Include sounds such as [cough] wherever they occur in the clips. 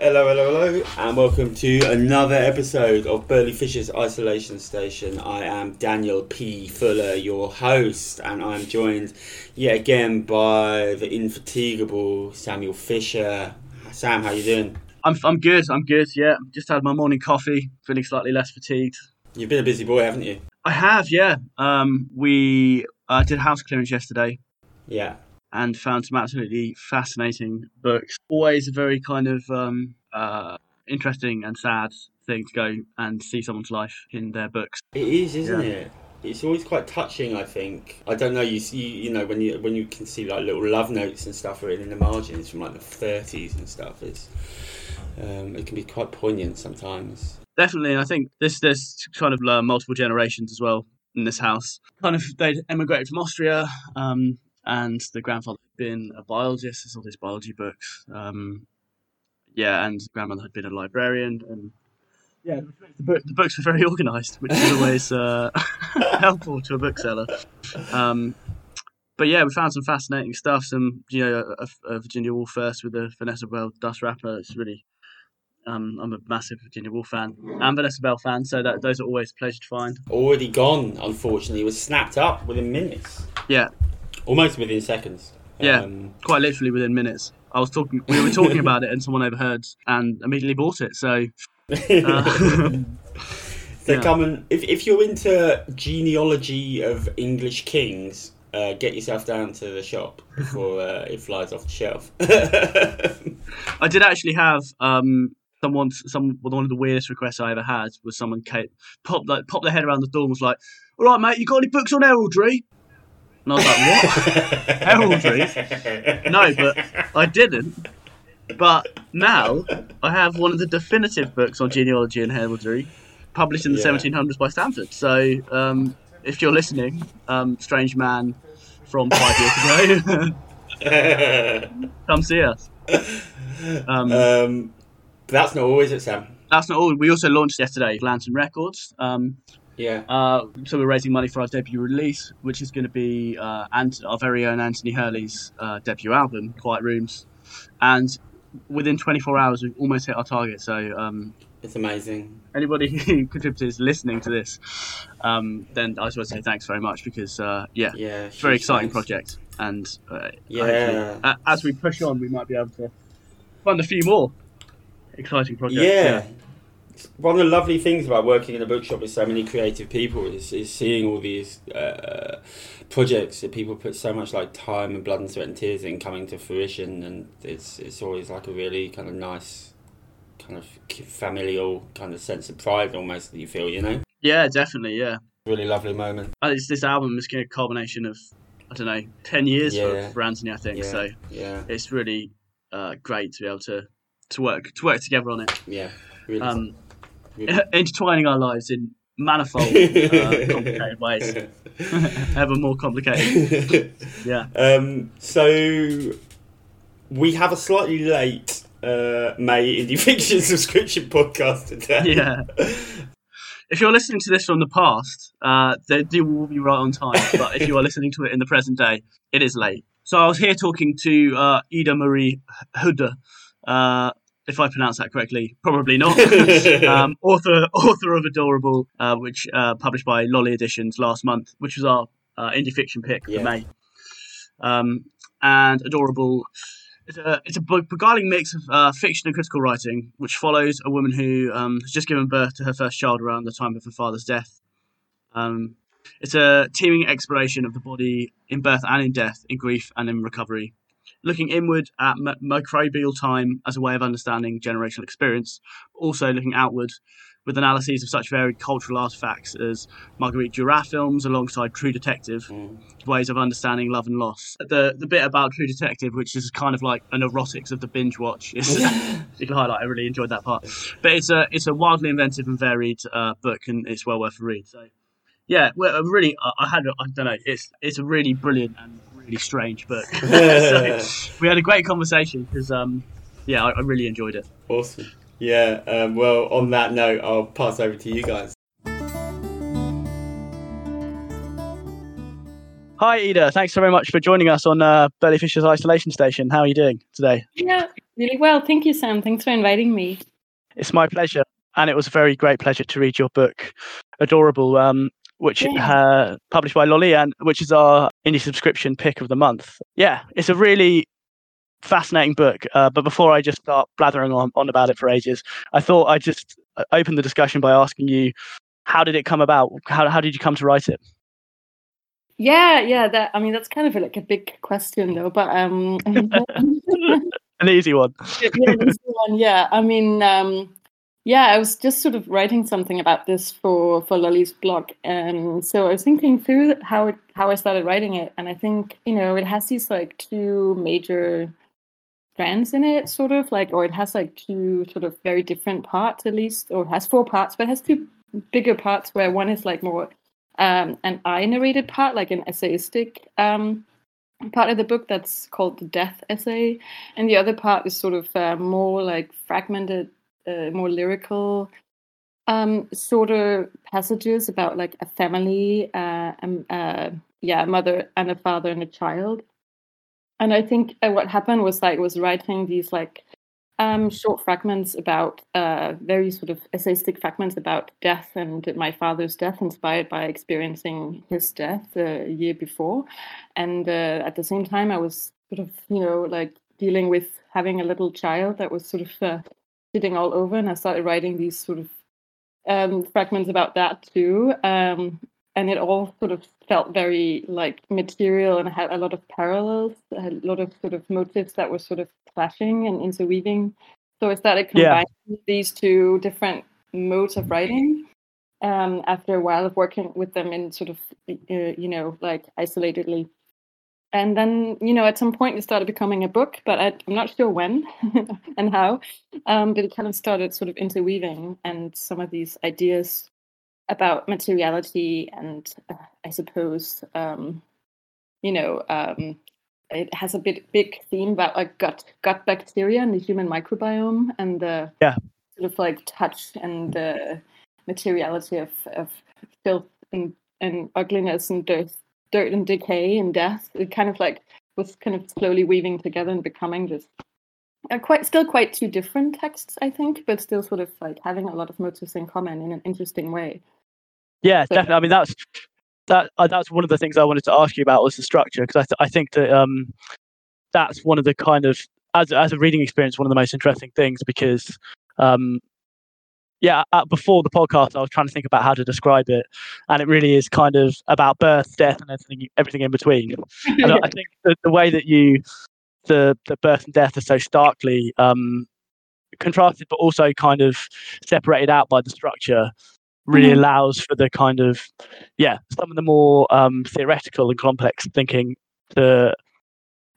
Hello, hello, hello, and welcome to another episode of Burley Fisher's Isolation Station. I am Daniel P. Fuller, your host, and I'm joined yet again by the infatigable Samuel Fisher. Sam, how you doing? I'm, I'm good. I'm good. Yeah, just had my morning coffee, feeling slightly less fatigued. You've been a busy boy, haven't you? I have. Yeah. Um, we uh, did house clearance yesterday Yeah. And found some absolutely fascinating books. Always a very kind of um, uh, interesting and sad thing to go and see someone's life in their books. It is, isn't Yeah. it? It's always quite touching. I think. I don't know. You see, you know, when you when you can see like little love notes and stuff written in the margins from like the 30s and stuff. It's um, it can be quite poignant sometimes. Definitely, and I think this this kind of uh, multiple generations as well in this house. Kind of they emigrated from Austria, um, and the grandfather had been a biologist. There's all these biology books. Um, yeah, and grandmother had been a librarian, and yeah, the, book, the books were very [laughs] organised, which is always uh, [laughs] helpful to a bookseller. Um, but yeah, we found some fascinating stuff. Some, you know, a, a Virginia Woolf first with the Vanessa Bell dust wrapper. It's really, um, I'm a massive Virginia Woolf fan and Vanessa Bell fan, so that those are always a pleasure to find. Already gone. Unfortunately, it was snapped up within minutes, Yeah, almost within seconds. Yeah. Um, quite literally within minutes. I was talking, we were talking about it, and someone overheard and immediately bought it. So, [laughs] uh, So Yeah. come and if, if you're into genealogy of English kings, uh, get yourself down to the shop before uh, it flies off the shelf. [laughs] I did actually have um, someone, some one of the weirdest requests I ever had was someone came, popped like popped their head around the door and was like, "All right, mate, you got any books on heraldry?" And I was like, "What?" [laughs] Heraldry? No, but I didn't. But now I have one of the definitive books on genealogy and heraldry, published in the Yeah. 1700s by Stanford. So um, if you're listening, um, strange man from five years ago, [laughs] come see us. Um, um, that's not always it, Sam. that's not all. We also launched yesterday Lantern Records. Um, Yeah. uh, so we're raising money for our debut release, which is going to be uh, Ant- our very own Anthony Hurley's uh, debut album, Quiet Rooms. And within 24 hours, we've almost hit our target. So um, It's amazing. anybody [laughs] who contributed is listening to this, um, then I just want to say thanks very much because, uh, yeah, Yeah. it's a very exciting thanks. project. And uh, Yeah. uh, as we push on, we might be able to fund a few more exciting projects. Yeah. One of the lovely things about working in a bookshop with so many creative people is, is seeing all these uh, projects that people put so much like time and blood and sweat and tears in coming to fruition, and it's it's always like a really kind of nice, kind of familial kind of sense of pride almost that you feel, you know. Yeah, definitely. Yeah. Really lovely moment. Uh, it's, this album is a culmination of I don't know ten years Yeah. for, for Anthony. I think Yeah. so. Yeah, It's really uh, great to be able to to work to work together on it, yeah. Really. um, really. [laughs] intertwining our lives in manifold, uh, [laughs] complicated ways, [laughs] ever more complicated. Yeah, Um, so we have a slightly late uh, May indie fiction subscription podcast today. yeah. If you're listening to this from the past, uh, they do will be right on time. But if you are listening to it in the present day, it is late. So I was here talking to uh, Ida Marie Hede, uh, if I pronounce that correctly, probably not. [laughs] um, author author of Adorable, uh, which uh, published by Lolli Editions last month, which was our uh, indie fiction pick Yeah. for May. Um, and Adorable, it's a it's a beguiling mix of uh, fiction and critical writing, which follows a woman who um, has just given birth to her first child around the time of her father's death. Um, it's a teeming exploration of the body in birth and in death, in grief and in recovery looking inward at m- microbial time as a way of understanding generational experience, also looking outward with analyses of such varied cultural artifacts as Marguerite Duras films alongside True Detective, Mm. ways of understanding love and loss. The the bit about True Detective, which is kind of like an erotics of the binge watch, is [laughs] you can highlight. I really enjoyed that part, but it's a it's a wildly inventive and varied uh, book, and it's well worth a read. So. Yeah, well, really, I- I had, I don't know, it's it's a really brilliant and really strange but [laughs] so we had a great conversation because, um, yeah, I, I really enjoyed it. Awesome. Yeah. Um, well, on that note, I'll pass over to you guys. Hi, Ida. Thanks so very much for joining us on uh, Burley Fisher's Isolation Station. How are you doing today? Yeah, really well. Thank you, Sam. Thanks for inviting me. It's my pleasure. And it was a very great pleasure to read your book, Adorable, um, which uh, published by Lolli, and which is our indie subscription pick of the month. Yeah, it's a really fascinating book. Uh, but before I just start blathering on, on about it for ages, I thought I'd just uh, open the discussion by asking you, how did it come about? How, how did you come to write it? Yeah, yeah. That I mean, that's kind of like a big question, though. But um, [laughs] [laughs] an easy one. yeah, an easy one. Yeah, I mean, um, yeah, I was just sort of writing something about this for for Lolli's blog, and so I was thinking through how it, how I started writing it, and I think you know it has these like two major strands in it, sort of like, or it has like two sort of very different parts at least, or has four parts, but has two bigger parts where one is like more um, an I narrated part, like an essayistic um, part of the book that's called the death essay, and the other part is sort of uh, more like fragmented, uh, more lyrical um, sort of passages about like a family, uh, um, uh, yeah, a mother and a father and a child. And I think uh, what happened was like was writing these like um, short fragments about uh, very sort of essayistic fragments about death and my father's death, inspired by experiencing his death a year before. And uh, at the same time, I was sort of, you know, like dealing with having a little child that was sort of uh, sitting all over. And I started writing these sort of um, fragments about that too. Um, and it all sort of felt very like material and had a lot of parallels, a lot of sort of motives that were sort of clashing and interweaving. So I started combining yeah. these two different modes of writing um, after a while of working with them in sort of, uh, you know, like isolatedly. And then, you know, at some point it started becoming a book, but I, am not sure when [laughs] and how. Um, but it kind of started sort of interweaving, and some of these ideas about materiality and uh, I suppose um, you know um, it has a bit big theme about like gut gut bacteria and the human microbiome and the yeah. sort of like touch and the materiality of, of filth and, and ugliness and dirt, dirt and decay and death. It kind of like was kind of slowly weaving together and becoming just uh, quite still quite two different texts, I think, but still sort of like having a lot of motifs in common in an interesting way. Yeah, so, definitely. I mean, that's that. Uh, that's one of the things I wanted to ask you about was the structure because I th- I think that um, that's one of the kind of as as a reading experience one of the most interesting things because um, yeah, uh, before the podcast, I was trying to think about how to describe it, and it really is kind of about birth, death, and everything, everything in between. [laughs] and I think the, the, way that you, the the birth and death are so starkly um, contrasted, but also kind of separated out by the structure, really mm-hmm. allows for the kind of yeah some of the more um, theoretical and complex thinking to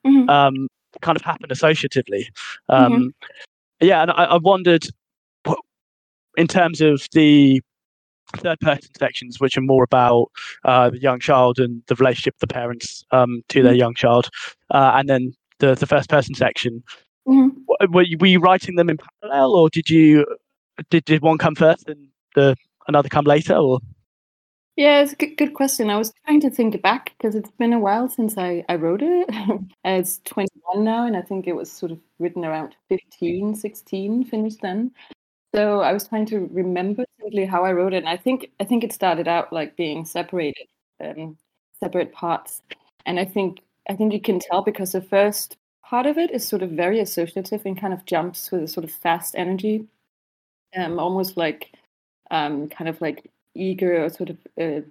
mm-hmm. um, kind of happen associatively. Um, mm-hmm. Yeah, and I, I wondered in terms of the third person sections, which are more about uh, the young child and the relationship of the parents um, to their mm-hmm. young child, uh, and then the, the first person section. Mm-hmm. Were, you, were you writing them in parallel, or did you did, did one come first and the another come later, or? Yeah, it's a good, good question. I was trying to think back because it's been a while since I, I wrote it. [laughs] it's 21 now, and I think it was sort of written around 15, 16, finished then. So I was trying to remember simply how I wrote it. And I think I think it started out like being separated, um, separate parts. And I think I think you can tell because the first part of it is sort of very associative and kind of jumps with a sort of fast energy, um, almost like um, kind of like eager or sort of uh,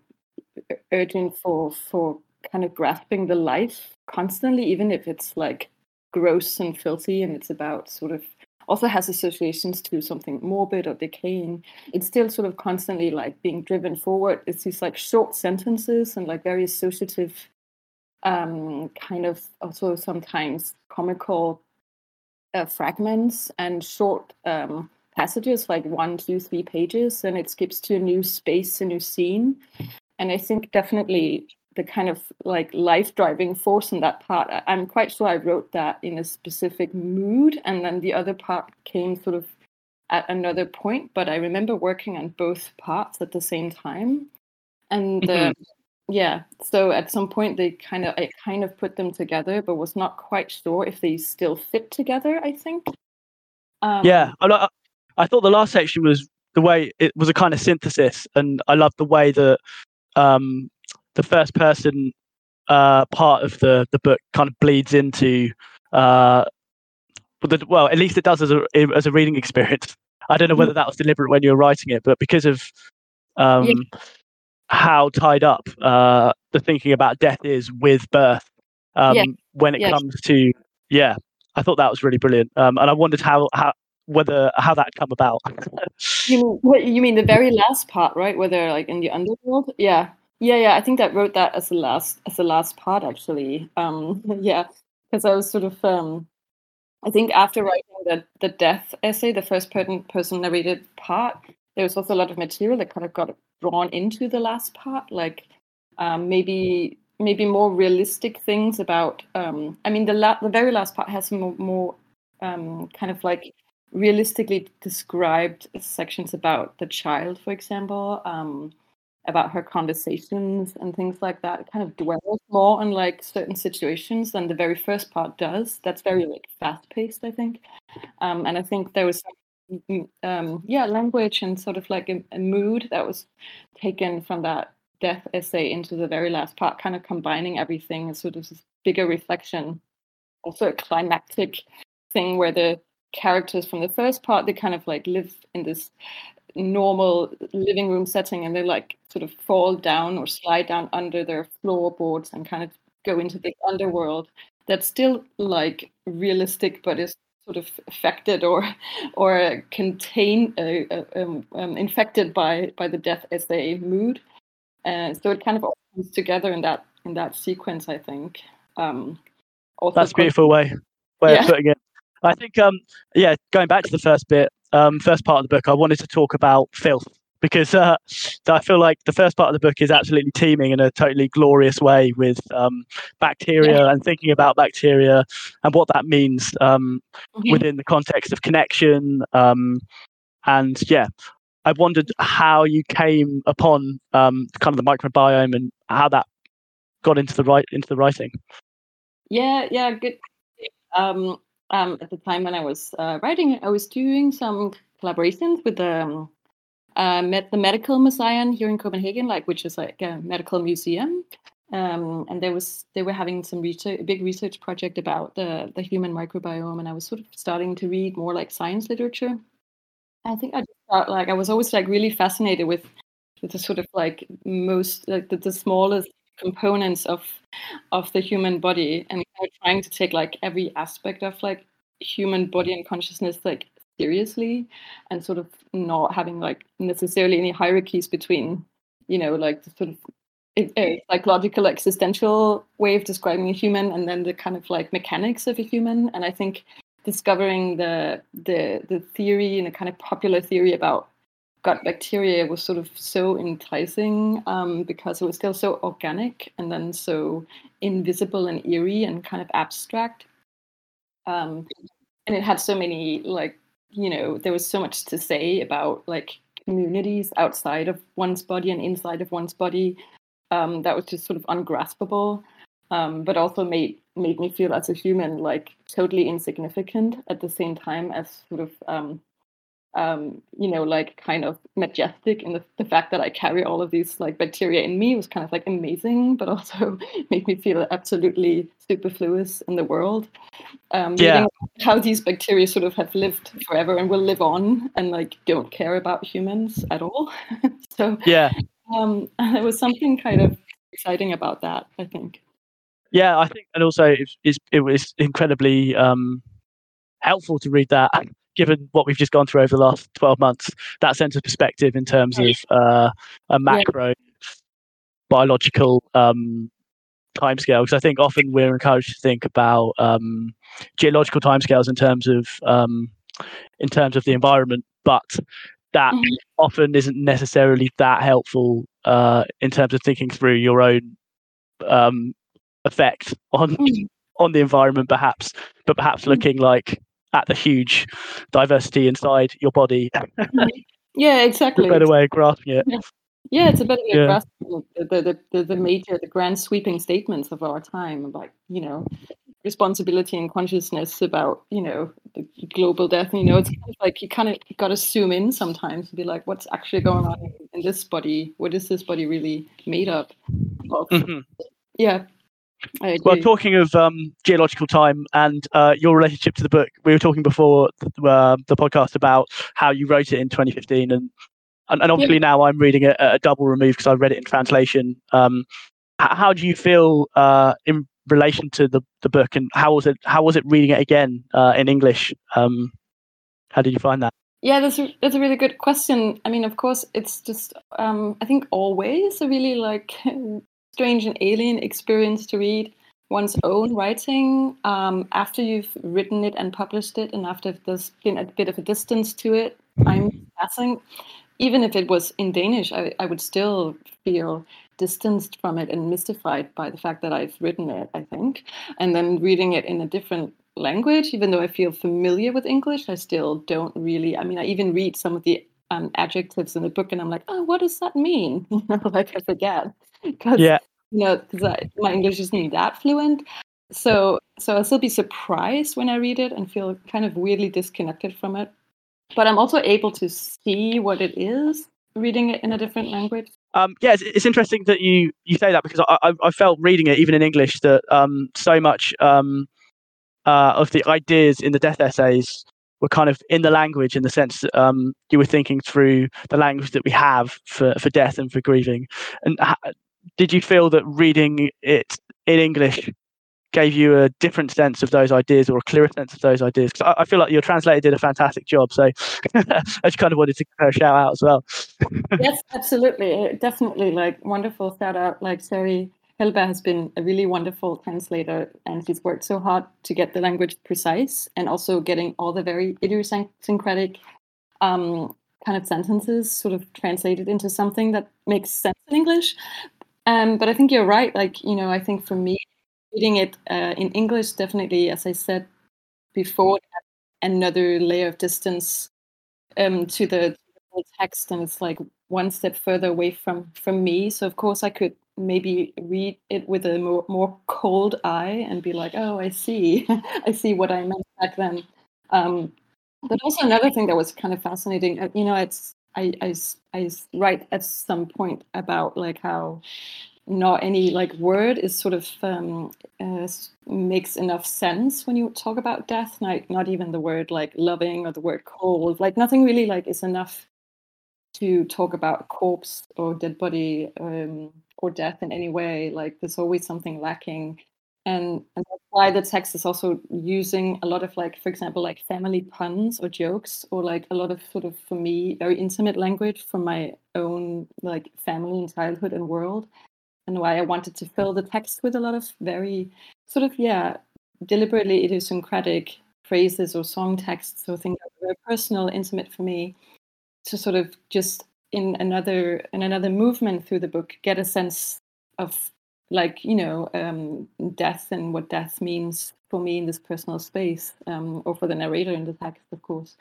urgent for for kind of grasping the life constantly, even if it's like gross and filthy and it's about sort of also has associations to something morbid or decaying. It's still sort of constantly like being driven forward. It's these like short sentences and like very associative, um, kind of also sometimes comical uh, fragments and short um, passages, like one, two, three pages, and it skips to a new space, a new scene. And I think definitely the kind of like life driving force in that part, I'm quite sure I wrote that in a specific mood, and then the other part came sort of at another point. But I remember working on both parts at the same time, and uh, mm-hmm. yeah, so at some point they kind of I kind of put them together, but was not quite sure if they still fit together. I think Um, yeah, I, I thought the last section was the way it was a kind of synthesis, and I loved the way that um, the first person uh, part of the the book kind of bleeds into. Uh, the, well, at least it does as a as a reading [laughs] experience. I don't know whether that was deliberate when you were writing it, but because of um, Yeah. how tied up uh, the thinking about death is with birth, um, Yeah. when it Yeah. comes to yeah, I thought that was really brilliant, um, and I wondered how how whether how that come about. You mean, what, you mean the [laughs] very last part, right? Where they're like in the underworld? Yeah, yeah, yeah. I think that wrote that as the last as the last part actually. Um, [laughs] yeah, because I was sort of um, I think after writing the the death essay, the first person person narrated part, there was also a lot of material that kind of got drawn into the last part, like um, maybe maybe more realistic things about. Um, I mean, the la- the very last part has more, more um, kind of like realistically described sections about the child, for example, um, about her conversations and things like that. Kind of dwells more on like certain situations than the very first part does. That's very like fast paced, I think. Um, and I think there was some, mm, um, yeah, language and sort of like a, a mood that was taken from that death essay into the very last part, kind of combining everything as sort of this bigger reflection. Also a climactic thing where the characters from the first part they kind of like live in this normal living room setting and they like sort of fall down or slide down under their floorboards and kind of go into the underworld that's still like realistic but is sort of affected or or contained uh, uh, um, um, infected by by the death essay mood uh, so it kind of all comes together in that in that sequence i think um also That's a beautiful way way Yeah. of putting it. I think um yeah, going back to the first bit, um first part of the book, I wanted to talk about filth because uh, I feel like the first part of the book is absolutely teeming in a totally glorious way with um, bacteria and thinking about bacteria and what that means um, Mhm. within the context of connection. Um, and yeah, I wondered how you came upon um, kind of the microbiome and how that got into the right into the writing. Yeah, yeah, good. Um, at the time when I was uh, writing I was doing some collaborations with the um, uh, med- the Medical Museion here in Copenhagen, like which is like a medical museum. Um, and there was they were having some research, a big research project about the the human microbiome, and I was sort of starting to read more like science literature. I think I just like I was always like really fascinated with with the sort of like most like the, the smallest components of of the human body and trying to take like every aspect of like human body and consciousness like seriously and sort of not having like necessarily any hierarchies between you know like the sort of a, a psychological existential way of describing a human and then the kind of like mechanics of a human. And i think discovering the the the theory and the kind of popular theory about gut bacteria was sort of so enticing um, because it was still so organic and then so invisible and eerie and kind of abstract. Um, and it had so many like you know there was so much to say about like communities outside of one's body and inside of one's body um, that was just sort of ungraspable um, but also made made me feel as a human like totally insignificant at the same time as sort of um, you know, like kind of majestic in the, the fact that I carry all of these like bacteria in me was kind of like amazing, but also [laughs] made me feel absolutely superfluous in the world. Um, Yeah. How these bacteria sort of have lived forever and will live on and like don't care about humans at all. [laughs] so Yeah, um, there was something kind of exciting about that, I think. yeah, I think, and also it's, it was incredibly um, helpful to read that, given what we've just gone through over the last twelve months. That sense of perspective in terms of uh, a macro biological um, timescale, because I think often we're encouraged to think about um, geological timescales in terms of um, in terms of the environment, but that Mhm. often isn't necessarily that helpful uh, in terms of thinking through your own um, effect on Mhm. on the environment, perhaps, but perhaps Mm. looking like at the huge diversity inside your body. Yeah, a exactly. better way of grasping it. Yeah, it's a better way Yeah. of grasping the, the, the, the, the major, the grand sweeping statements of our time about, you know, responsibility and consciousness about you know the global death. You know, it's kind of like you kind of got to zoom in sometimes and be like, what's actually going on in this body? What is this body really made up of? Mm-hmm. Yeah. Well, talking of um, geological time and uh, your relationship to the book, we were talking before the, uh, the podcast about how you wrote it in 2015, and and, and obviously yeah. now I'm reading it at a double remove because I read it in translation. Um, how do you feel uh, in relation to the, the book, and how was it? How was it reading it again uh, in English? Um, how did you find that? Yeah, that's a, that's a really good question. I mean, of course, it's just um, I think always a really like strange and alien experience to read one's own writing um, after you've written it and published it, and after there's been a bit of a distance to it. I'm passing. Even if it was in Danish, I, I would still feel distanced from it and mystified by the fact that I've written it, I think. And then reading it in a different language, even though I feel familiar with English, I still don't really. I mean, I even read some of the um, adjectives in the book and I'm like, oh, what does that mean? [laughs] You know, like I forget. Cause, yeah. You know, because my English isn't that fluent. So, so I'll still be surprised when I read it and feel kind of weirdly disconnected from it. But I'm also able to see what it is reading it in a different language. Um, yeah, it's, it's, interesting that you you say that because I, I, I felt reading it even in English that um, so much um, uh, of the ideas in the death essays were kind of in the language in the sense that um, you were thinking through the language that we have for, for death and for grieving. And ha- did you feel that reading it in English gave you a different sense of those ideas or a clearer sense of those ideas? Because I, I, feel like your translator did a fantastic job. So [laughs] I just kind of wanted to a shout out as well. yes, absolutely. Definitely like wonderful shout out. Like Sari Hellberg has been a really wonderful translator and she's worked so hard to get the language precise and also getting all the very idiosyncratic um, kind of sentences sort of translated into something that makes sense in English. Um, but I think you're right. Like, you know, I think for me, reading it uh, in English, definitely, as I said before, another layer of distance um, to the text, and it's like one step further away from from me. So of course, I could maybe read it with a more, more cold eye and be like, oh, I see, [laughs] I see what I meant back then. Um, but also another thing that was kind of fascinating, uh, you know, it's I, I, I write at some point about like how not any like word is sort of um, uh, makes enough sense when you talk about death. Like not even the word like loving or the word cold. Like nothing really like is enough to talk about corpse or dead body um, or death in any way. Like there's always something lacking. And, and that's why the text is also using a lot of like for example like family puns or jokes or like a lot of sort of for me very intimate language from my own like family and childhood and world and why I wanted to fill the text with a lot of very sort of, yeah, deliberately idiosyncratic phrases or song texts or things that were very personal, intimate for me, to sort of just in another in another movement through the book get a sense of like you know um, death and what death means for me in this personal space um, or for the narrator in the text of course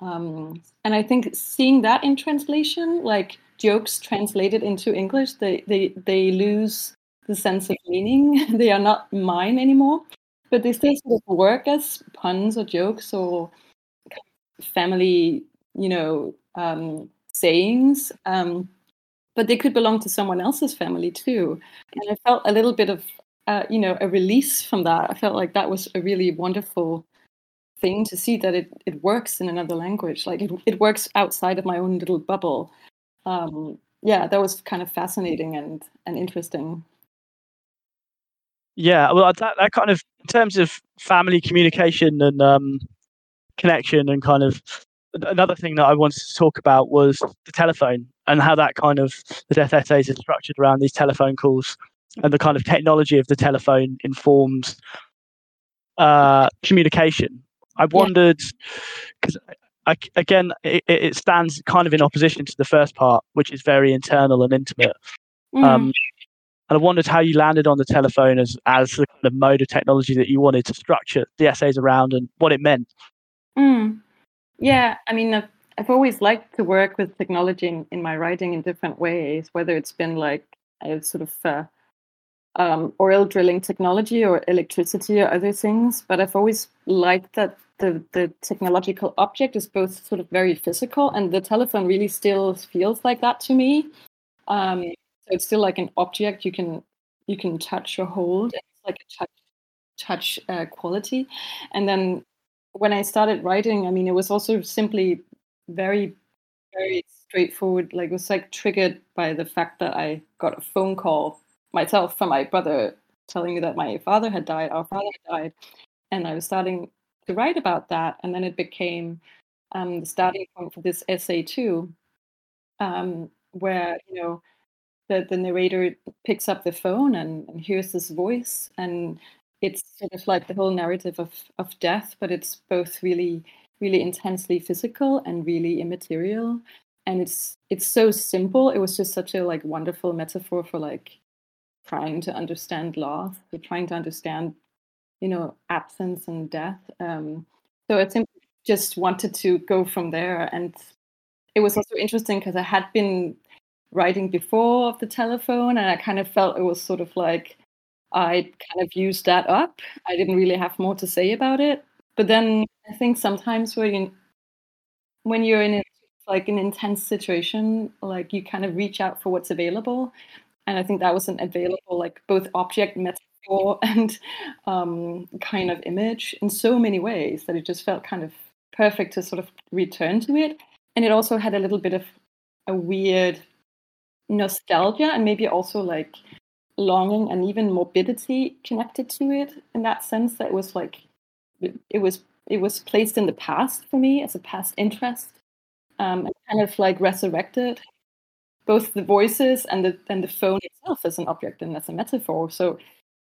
um, and i think seeing that in translation like jokes translated into English, they, they, they lose the sense of meaning. [laughs] they are not mine anymore, but they still sort of work as puns or jokes or family, you know, um, sayings. Um, but they could belong to someone else's family too. And I felt a little bit of, uh, you know, a release from that. I felt like that was a really wonderful thing to see that it, it works in another language. Like it, it works outside of my own little bubble um, yeah, that was kind of fascinating and and interesting. Yeah, well, that, that kind of in terms of family communication and um, connection and kind of another thing that I wanted to talk about was the telephone and how that kind of the death essays is structured around these telephone calls and the kind of technology of the telephone informs uh, communication. I wondered because I, again, it, it, stands kind of in opposition to the first part, which is very internal and intimate. Mm. Um, and I wondered how you landed on the telephone as as the kind of mode of technology that you wanted to structure the essays around and what it meant. Mm. Yeah, I mean, I've, I've always liked to work with technology in, in my writing in different ways, whether it's been like I've sort of uh, um, oil drilling technology or electricity or other things, but I've always liked that the the technological object is both sort of very physical, and the telephone really still feels like that to me. Um, so it's still like an object you can you can touch or hold. It's like a touch touch uh, quality, and then when I started writing, I mean, it was also simply very very straightforward. Like it was like triggered by the fact that I got a phone call myself from my brother telling me that my father had died, our father had died, and I was starting to write about that, and then it became um, the starting point for this essay too, um, where you know the the narrator picks up the phone and, and hears this voice, and it's sort of like the whole narrative of of death, but it's both really really intensely physical and really immaterial and it's it's so simple it was just such a like wonderful metaphor for like trying to understand loss, for trying to understand, you know, absence and death. Um, so I simply just wanted to go from there. And it was also interesting because I had been writing before of the telephone, and I kind of felt it was sort of like I kind of used that up. I didn't really have more to say about it. But then I think sometimes when you when you're in a, like an intense situation, like you kind of reach out for what's available and I think that was an available like both object metaphor [laughs] and um, kind of image in so many ways that it just felt kind of perfect to sort of return to it. And it also had a little bit of a weird nostalgia and maybe also like longing and even morbidity connected to it in that sense that it was like it was it was placed in the past for me as a past interest um, and kind of like resurrected both the voices and the and the phone itself as an object and as a metaphor. So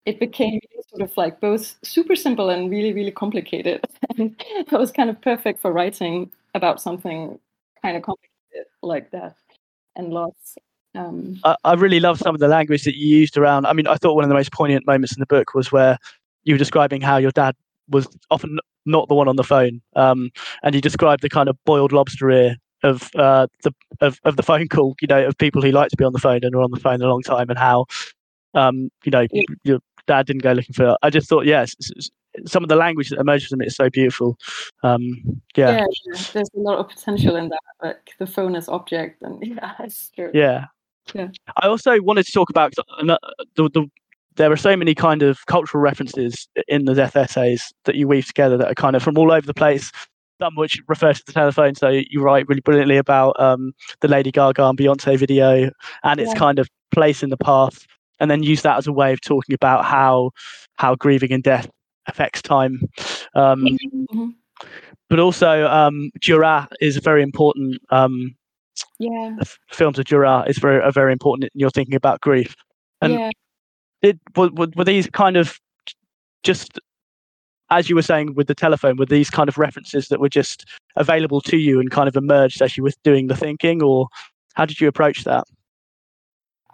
it became sort of like both super simple and really really complicated. [laughs] and it was kind of perfect for writing about something kind of complicated like that and lots. Um, I, I really love some of the language that you used around. I mean, I thought one of the most poignant moments in the book was where you were describing how your dad was often not the one on the phone, um, and you described the kind of boiled lobster ear of uh, the of, of the phone call, you know, of people who like to be on the phone and are on the phone a long time, and how, um, you know, yeah. your dad didn't go looking for. It. I just thought, yes, some of the language that emerges from it is so beautiful. Um, yeah. yeah. there's a lot of potential in that, like the phone as object, and [laughs] yeah, it's true. Yeah. Yeah. I also wanted to talk about the, the there are so many kind of cultural references in the death essays that you weave together that are kind of from all over the place some which refer to the telephone. So you write really brilliantly about um, the Lady Gaga and Beyonce video and its yeah. kind of place in the past, and then use that as a way of talking about how how grieving and death affects time. Um, mm-hmm. But also, um, Duras is a very important. Um, yeah. Films of Duras is very are very important in your thinking about grief. And yeah. did were, were these kind of just as you were saying with the telephone, were these kind of references that were just available to you and kind of emerged as you were doing the thinking, or how did you approach that?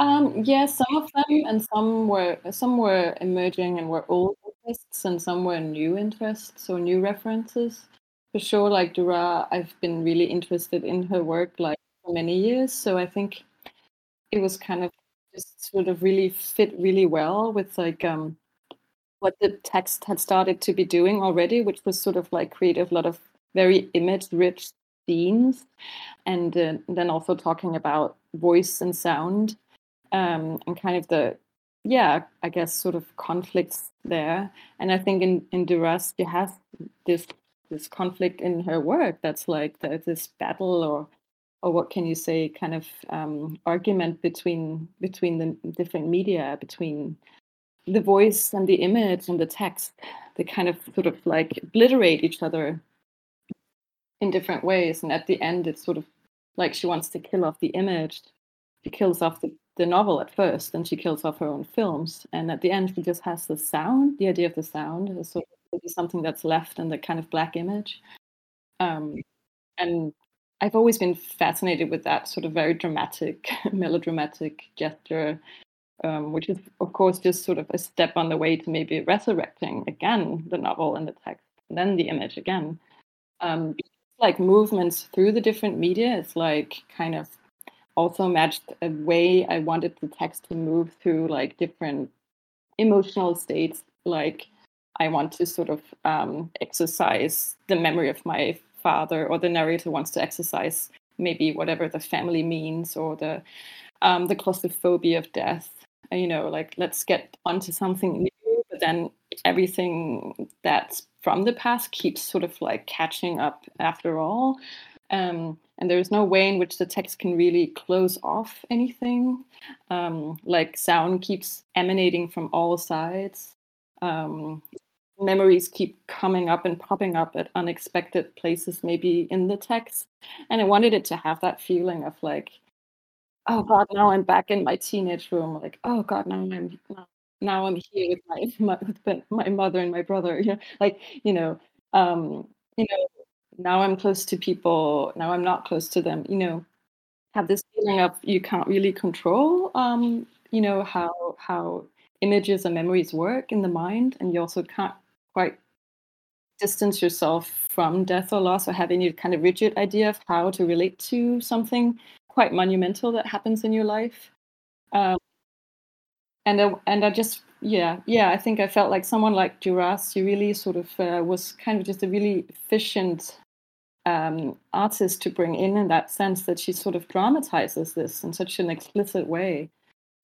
Um, yeah, some of them, and some were some were emerging and were old interests, and some were new interests or new references. For sure, like Duras, I've been really interested in her work like for many years, so I think it was kind of just sort of really fit really well with like um what the text had started to be doing already, which was sort of like create a lot of very image-rich scenes, and uh, then also talking about voice and sound, um, and kind of the yeah, I guess sort of conflicts there. And I think in in Duras you have this this conflict in her work that's like this battle or or what can you say kind of um, argument between between the different media between the voice and the image and the text they kind of sort of like obliterate each other in different ways? And at the end it's sort of like she wants to kill off the image. She kills off the, the novel at first and she kills off her own films. And at the end she just has the sound the idea of the sound is sort of something that's left in the kind of black image. Um, and i've always been fascinated with that sort of very dramatic [laughs] melodramatic gesture um, which is, of course, just sort of a step on the way to maybe resurrecting again the novel and the text, and then the image again. Um, like movements through the different media, it's like kind of also matched a way I wanted the text to move through like different emotional states like I want to sort of um, exercise the memory of my father, or the narrator wants to exercise maybe whatever the family means, or the um, the claustrophobia of death. You know, like let's get onto something new, but then everything that's from the past keeps sort of like catching up after all. Um, and there is no way in which the text can really close off anything. Um, like sound keeps emanating from all sides. Um, memories keep coming up and popping up at unexpected places, maybe in the text. And I wanted it to have that feeling of like, oh God, now I'm back in my teenage room. Like, oh God, now I'm now I'm here with my [laughs] my, my mother and my brother. [laughs] You know, like you know, um, you know, now I'm close to people. Now I'm not close to them. You know, have this feeling of you can't really control. Um, you know how how images and memories work in the mind, and you also can't quite distance yourself from death or loss or have any kind of rigid idea of how to relate to something quite monumental that happens in your life. Um, and I, and I just yeah yeah I think I felt like someone like Duras, she really sort of uh, was kind of just a really efficient um, artist to bring in in that sense that she sort of dramatizes this in such an explicit way,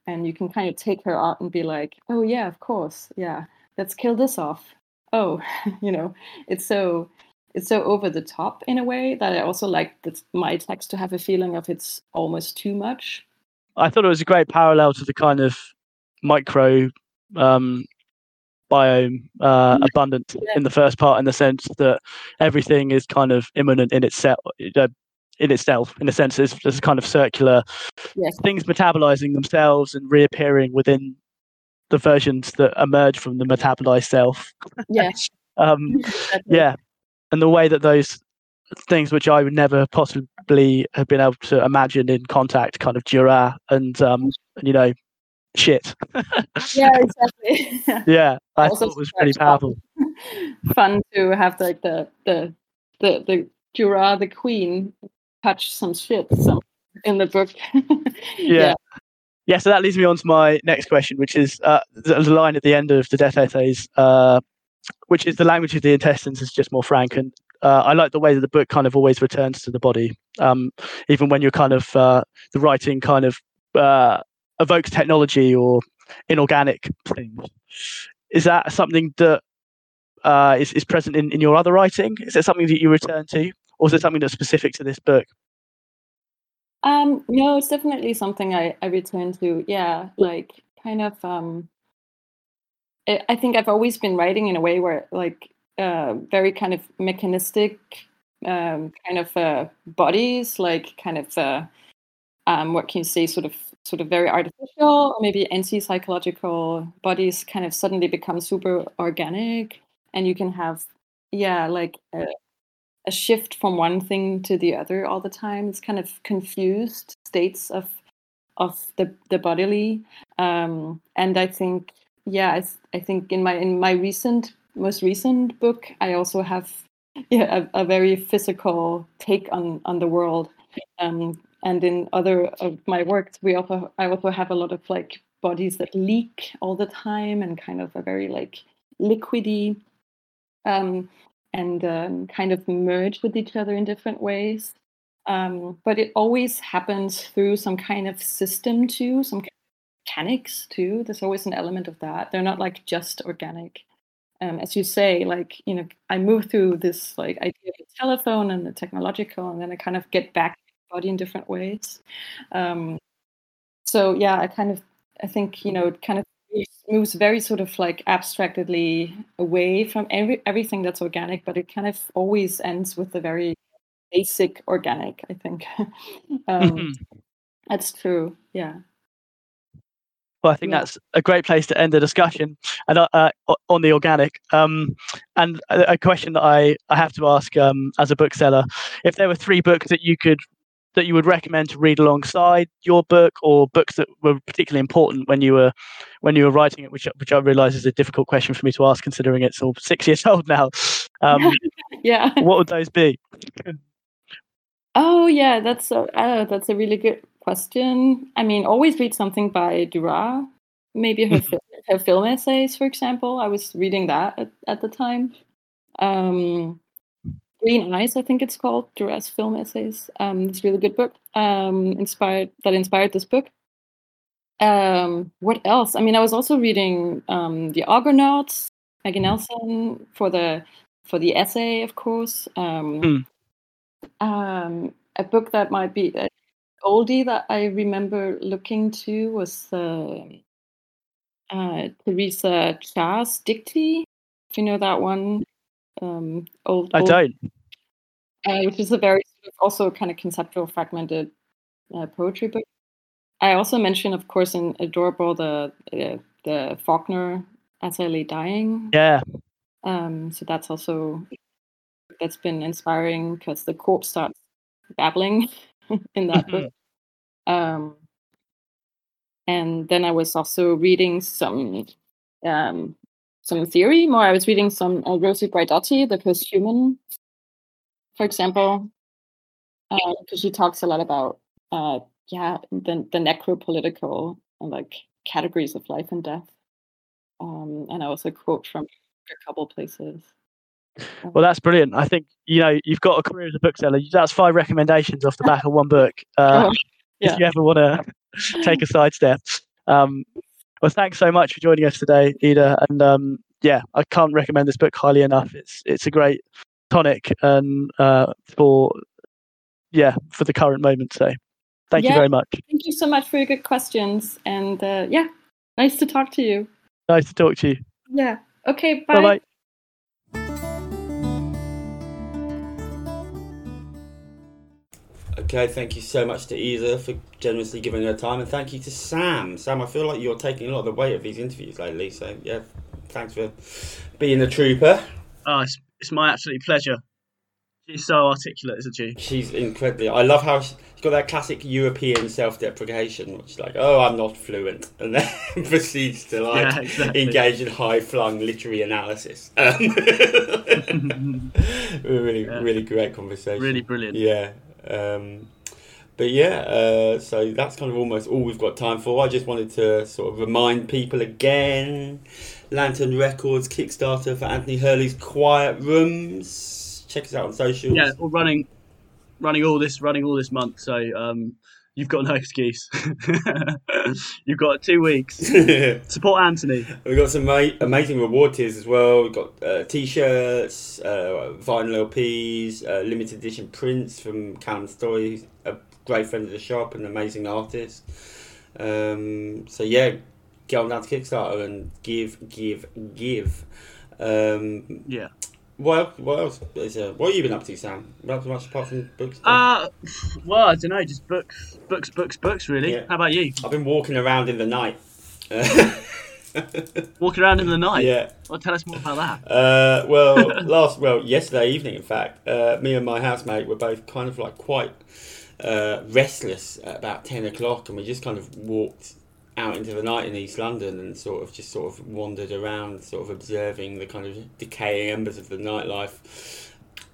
and you can kind of take her out and be like, oh yeah, of course, yeah, let's kill this off. Oh, [laughs] you know, it's so it's so over the top in a way that I also like that my text to have a feeling of it's almost too much. I thought it was a great parallel to the kind of micro um, biome uh, mm-hmm. abundant yeah. in the first part in the sense that everything is kind of immanent in itself uh, in itself in a sense there's, there's kind of circular yes. things metabolizing themselves and reappearing within the versions that emerge from the metabolized self yeah [laughs] um, yeah and the way that those things which I would never possibly have been able to imagine in contact kind of Duras and um, you know shit. yeah, [laughs] exactly. [laughs] yeah, I thought it was pretty powerful. Fun to have like the the the the Duras, the queen, touch some shit some in the book. yeah. yeah. Yeah, so that leads me on to my next question, which is uh, the, line at the end of the Death Essays, uh, which is the language of the intestines is just more frank. And uh, I like the way that the book kind of always returns to the body, um, even when you're kind of uh, the writing kind of uh, evokes technology or inorganic things. Is that something that uh, is is present in, in your other writing? Is it something that you return to, or is it something that's specific to this book? Um, no, it's definitely something I, I return to. Yeah, like kind of. Um, it, I think I've always been writing in a way where, like, uh, very kind of mechanistic, um, kind of uh, bodies, like kind of. Uh, um, what can you say? Sort of sort of very artificial or maybe anti-psychological bodies kind of suddenly become super organic and you can have yeah like a, shift from one thing to the other all the time. It's kind of confused states of of the the bodily. Um, and i think yeah I, I think in my in my recent most recent book i also have [laughs] yeah a, a very physical take on on the world. Um, and in other of my works we also i also have a lot of like bodies that leak all the time and kind of a very like liquidy um, and um, kind of merge with each other in different ways. Um, but it always happens through some kind of system too some mechanics too. There's always an element of that. They're not like just organic. Um, as you say like you know i move through this like idea of the telephone and the technological and then i kind of get back body in different ways. Um, so yeah, I kind of I think you know kind of moves very sort of like abstractedly away from every everything that's organic, but it kind of always ends with a very basic organic. I think [laughs] um, mm-hmm. that's true. Yeah. Well, I think yeah. that's a great place to end the discussion and uh, uh on the organic. Um, and a, a, question that I, I have to ask um, as a bookseller: if there were three books that you could that you would recommend to read alongside your book, or books that were particularly important when you were when you were writing it? Which which I realise is a difficult question for me to ask, considering it's all six years [laughs] old now. Um, [laughs] yeah. What would those be? Oh yeah, that's a uh, that's a really good question. I mean, always read something by Duras. Maybe her her film essays, for example. I was reading that at, at the time. Um, Green Eyes, I think it's called, Duras Film Essays. Um, it's a really good book. Um, inspired that inspired this book. Um, what else? I mean, I was also reading um, The Argonauts, Maggie Nelson, for the for the essay, of course. Um, Mm. um, a book that might be uh, oldie that I remember looking to was uh, uh, Theresa Cha's Dictee. If you know that one, um, old. I don't. uh, which is a very also kind of conceptual fragmented uh, poetry book. I also mentioned, of course, in Adorable the uh, the Faulkner As I Lay Dying. Yeah. Um, so that's also that's been inspiring because the corpse starts babbling [laughs] in that book. Um, and then I was also reading some um, some theory more. I was reading some uh, Rosi Braidotti, the posthuman, for example, because she talks a lot about uh, yeah the the necropolitical and like categories of life and death. Um, and I also quote from a couple places. Um, Well, that's brilliant. I think you know you've got a career as a bookseller. That's five recommendations off the back of one book. Uh, [laughs] Oh, yeah. If you ever want to [laughs] take a sidestep. Um, well, thanks so much for joining us today, Ida. And um, yeah, I can't recommend this book highly enough. It's it's a great tonic and uh, for yeah for the current moment. So, thank you very much. Thank you so much for your good questions. And uh, yeah, nice to talk to you. Nice to talk to you. Yeah. Okay. Bye bye. Okay, thank you so much to Ida for generously giving her time, and thank you to Sam. Sam, I feel like you're taking a lot of the weight of these interviews lately, so yeah, thanks for being a trooper. Oh, it's, it's my absolute pleasure. She's so articulate, isn't she? She's incredibly. I love how she's got that classic European self-deprecation, which is like, "Oh, I'm not fluent," [laughs] and then proceeds to like Yeah, exactly. engage in high-flung literary analysis. Um, [laughs] [laughs] really, Yeah. really great conversation. Really brilliant. Yeah. Um, but yeah, uh, so that's kind of almost all we've got time for. I just wanted to sort of remind people again Lantern Records Kickstarter for Anthony Hurley's Quiet Rooms. Check us out on social. Yeah, well, running, running all this, running all this month. So um, you've got no excuse. [laughs] you've got two weeks. [laughs] Support Anthony. We've got some ma- amazing reward tiers as well. We've got uh, t-shirts, uh, vinyl LPs, uh, limited edition prints from Callum Story, a great friend of the shop and an amazing artist. Um, so yeah, get on down to Kickstarter and give, give, give. Um, Yeah. What else? What else? Is, uh, what have you been up to, Sam? Not much apart from books. Uh, well, I don't know, just books, books, books, books. Really. Yeah. How about you? I've been walking around in the night. [laughs] Walking around in the night. yeah. Well, tell us more about that. Uh, well, [laughs] last well yesterday evening, in fact, uh, me and my housemate were both kind of like quite uh, restless at about ten o'clock, and we just kind of walked out into the night in East London and sort of just sort of wandered around, sort of observing the kind of decaying embers of the nightlife.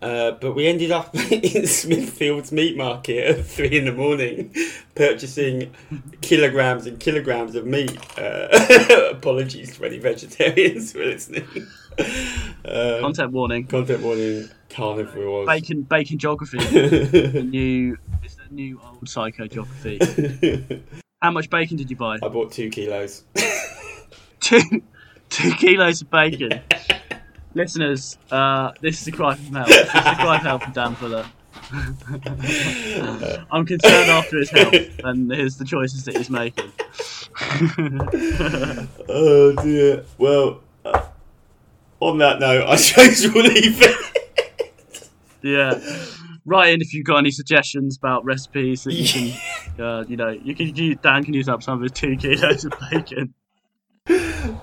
Uh, but we ended up [laughs] in Smithfield's meat market at three in the morning, purchasing kilograms and kilograms of meat. Uh, [laughs] apologies to any vegetarians who are listening. Uh, Content warning. content warning, carnivores. Bacon, bacon geography. [laughs] the new, it's the new old psycho geography. How much bacon did you buy? I bought two kilos. [laughs] two two kilos of bacon. [laughs] Listeners, uh, this is a cry from hell. This is a cry for help from Dan Fuller. [laughs] I'm concerned after his health, and here's the choices that he's making. oh dear. Well, uh, on that note, I suppose we'll leave it. yeah. Write in if you've got any suggestions about recipes that you can, uh, you know, you can use. Dan can use up some of his two kilos of bacon.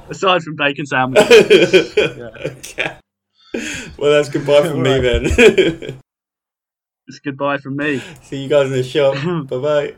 Aside from bacon sandwiches. [laughs] okay. Well, that's goodbye from me then. [laughs] It's goodbye from me. See you guys in the shop. [laughs] bye bye.